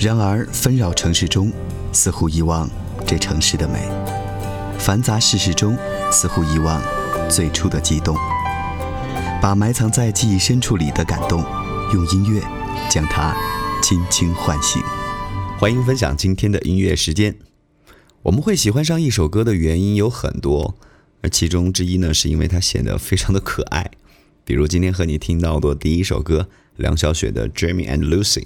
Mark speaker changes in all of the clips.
Speaker 1: 然而纷扰城市中，似乎遗忘这城市的美；繁杂世事中，似乎遗忘最初的激动。把埋藏在记忆深处里的感动，用音乐将它轻轻唤醒。欢迎分享今天的音乐时间。我们会喜欢上一首歌的原因有很多，而其中之一呢，是因为它显得非常的可爱。比如今天和你听到的第一首歌，梁晓雪的《Jamie and Lucy》。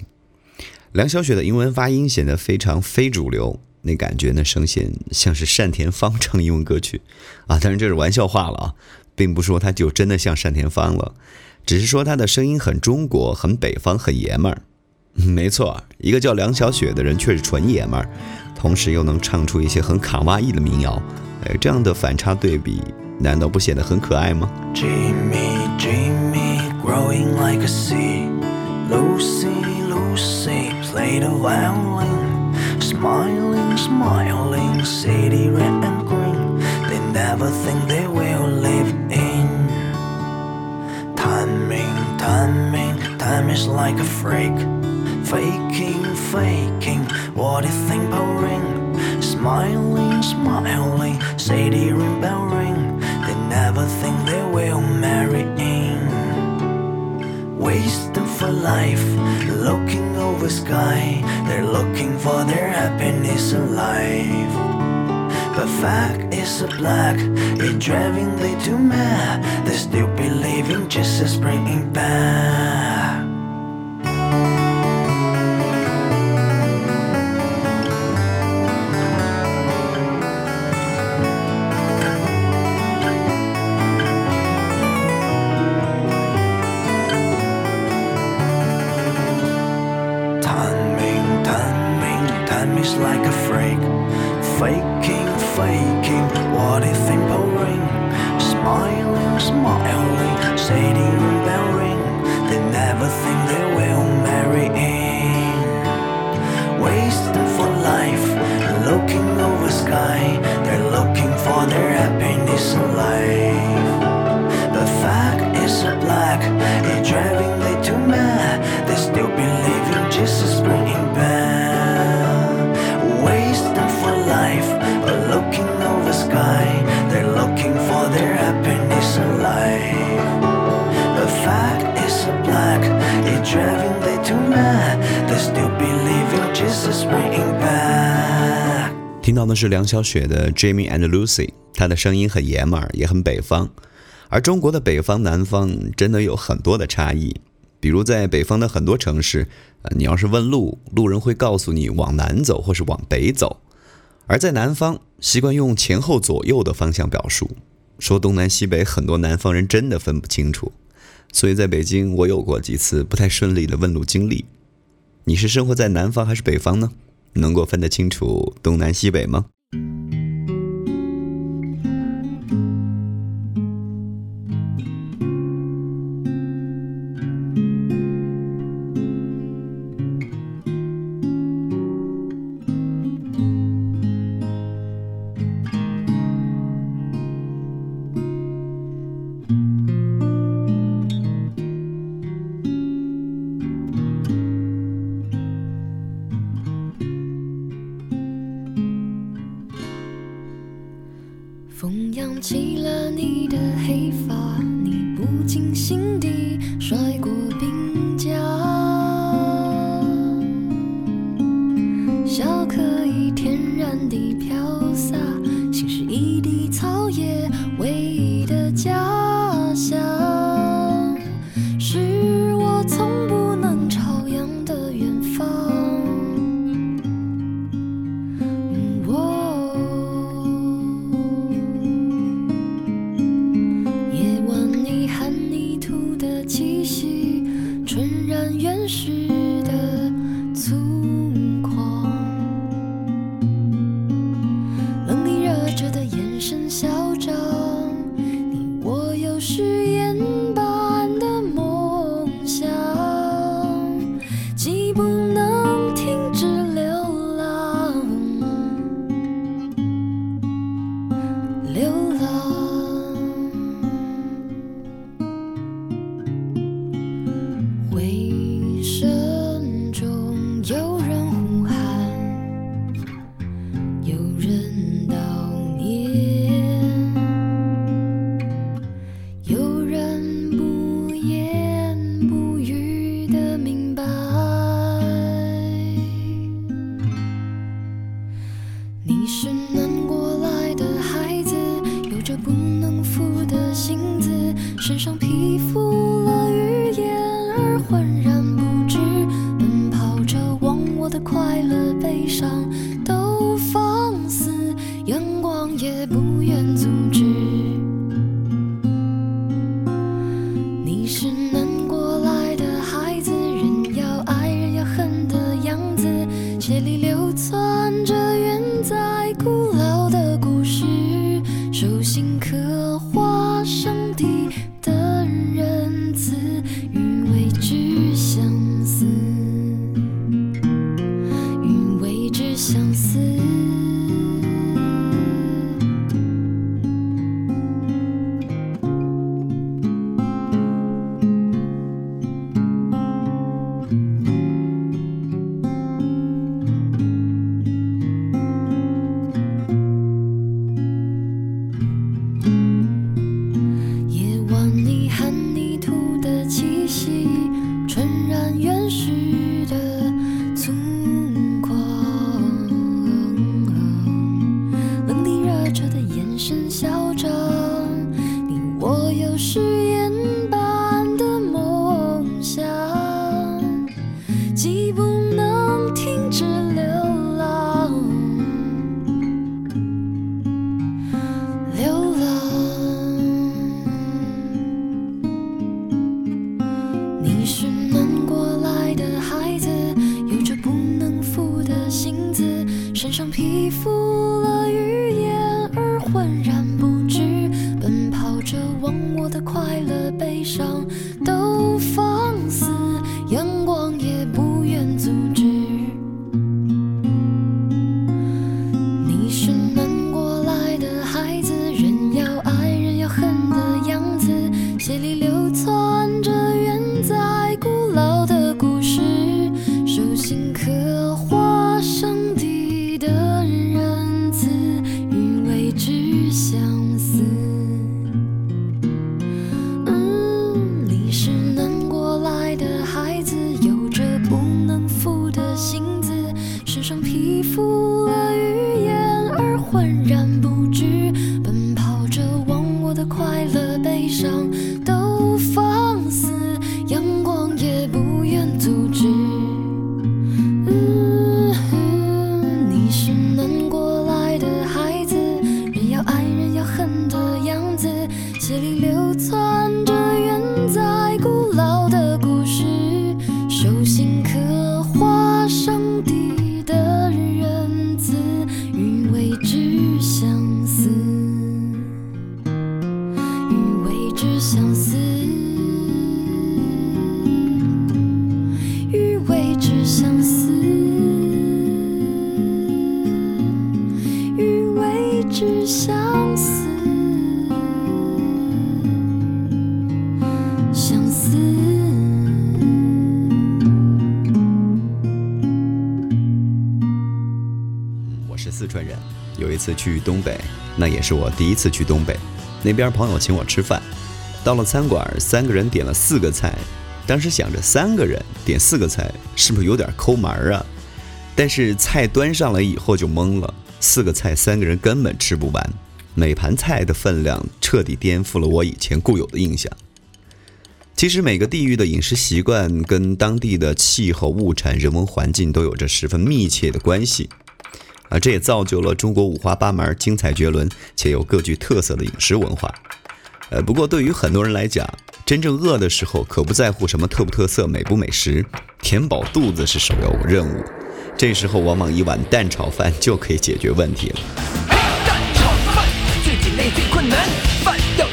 Speaker 1: 梁小雪的英文发音显得非常非主流，那感觉呢，声线像是单田芳唱英文歌曲啊。当然这是玩笑话了啊，并不说她就真的像单田芳了，只是说她的声音很中国、很北方、很爷们儿。没错，一个叫梁小雪的人却是纯爷们儿，同时又能唱出一些很卡哇伊的民谣。哎，这样的反差对比，难道不显得很可爱吗
Speaker 2: ？Jimmy Jimmy growing like a sea, Lucy Lucy. Play the violin, smiling, smiling, city red and green. They never think they will live in. Timing, timing, time is like a freak. Faking, faking, what do you think ring? Smiling, smiling, city ring bell ring. They never think they will marry in. Wasting for life, over sky. They're looking for their happiness in life. But fact is a black, it driving they to mad. They still believing Jesus bringing back. faking, faking what is empowering, smiling, smiling, shading.
Speaker 1: 听到的是梁晓雪的《Jamie and Lucy》，她的声音很爷们儿，也很北方。而中国的北方、南方真的有很多的差异。比如在北方的很多城市，呃，你要是问路，路人会告诉你往南走或是往北走；而在南方，习惯用前后左右的方向表述，说东南西北，很多南方人真的分不清楚。所以在北京，我有过几次不太顺利的问路经历。你是生活在南方还是北方呢？能够分得清楚东南西北吗？
Speaker 3: 风扬起了你的黑发你不经心地甩过 chili
Speaker 1: 人有一次去东北，那也是我第一次去东北。那边朋友请我吃饭，到了餐馆，三个人点了四个菜。当时想着三个人点四个菜是不是有点抠门儿啊？但是菜端上来以后就懵了，四个菜三个人根本吃不完。每盘菜的分量彻底颠覆了我以前固有的印象。其实每个地域的饮食习惯跟当地的气候、物产、人文环境都有着十分密切的关系。啊，这也造就了中国五花八门、精彩绝伦且有各具特色的饮食文化。呃，不过对于很多人来讲，真正饿的时候可不在乎什么特不特色、美不美食，填饱肚子是首要任务。这时候往往一碗蛋炒饭就可以解决问题了。
Speaker 4: 蛋炒饭最简单最困难，饭要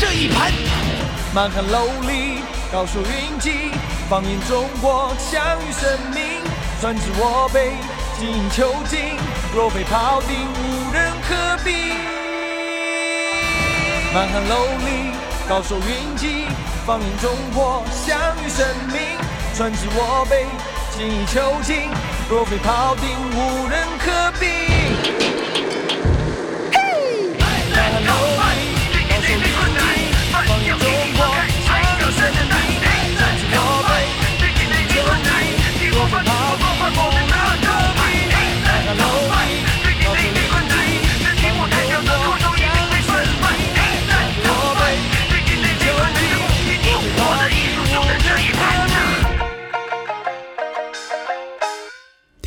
Speaker 4: 这一盘。满汉楼里，高手云集，放眼中国，享誉盛名。传至我辈，精益求精，若非庖丁，无人可比。满汉楼里，高手云集，放眼中国，享誉盛名。传至我辈。精益求精，若非庖丁，无人可比。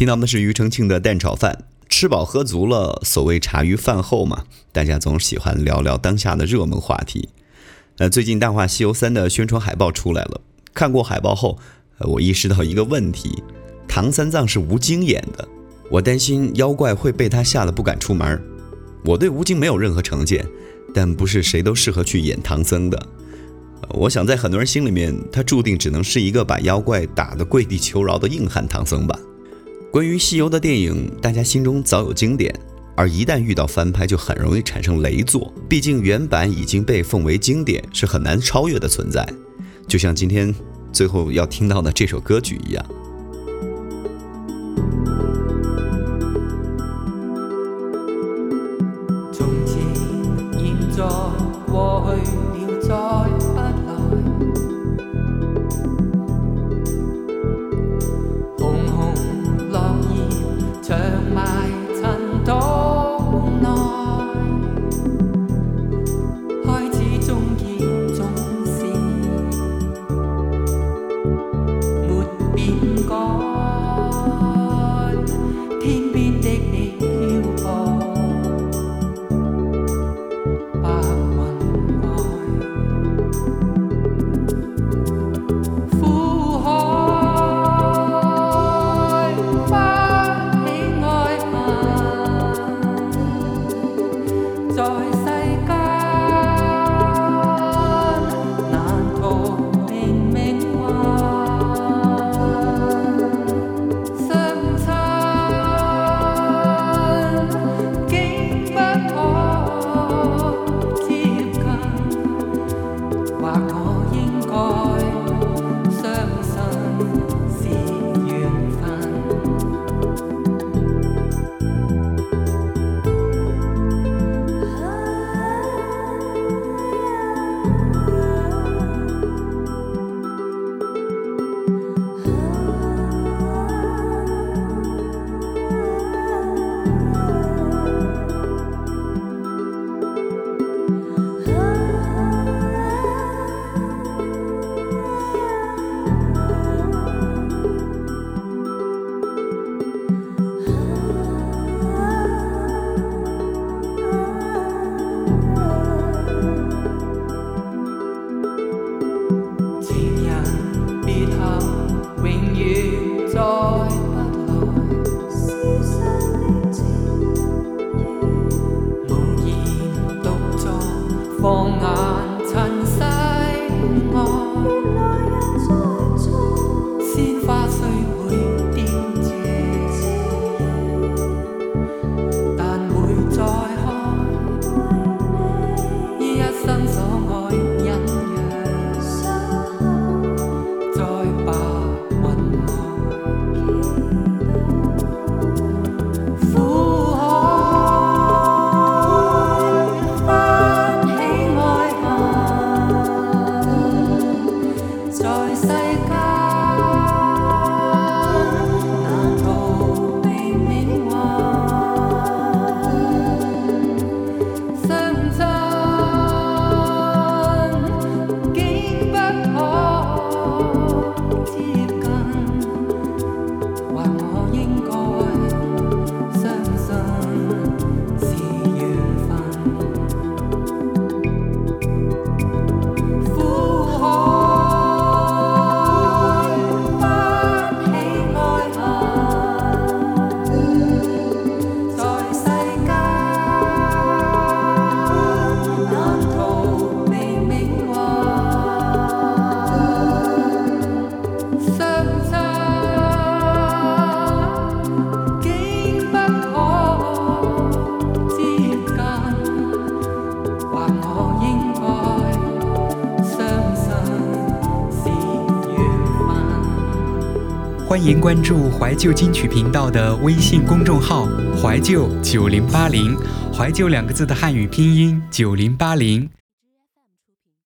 Speaker 1: 听到的是庾澄庆的蛋炒饭。吃饱喝足了，所谓茶余饭后嘛，大家总喜欢聊聊当下的热门话题。呃，最近《大话西游三》的宣传海报出来了，看过海报后，我意识到一个问题：唐三藏是吴京演的，我担心妖怪会被他吓得不敢出门。我对吴京没有任何成见，但不是谁都适合去演唐僧的。我想在很多人心里面，他注定只能是一个把妖怪打得跪地求饶的硬汉唐僧吧。关于西游的电影，大家心中早有经典，而一旦遇到翻拍，就很容易产生雷作。毕竟原版已经被奉为经典，是很难超越的存在。就像今天最后要听到的这首歌曲一样。
Speaker 5: 在白
Speaker 6: 欢迎关注怀旧金曲频道的微信公众号“怀旧九零八零”，怀旧两个字的汉语拼音九零八零。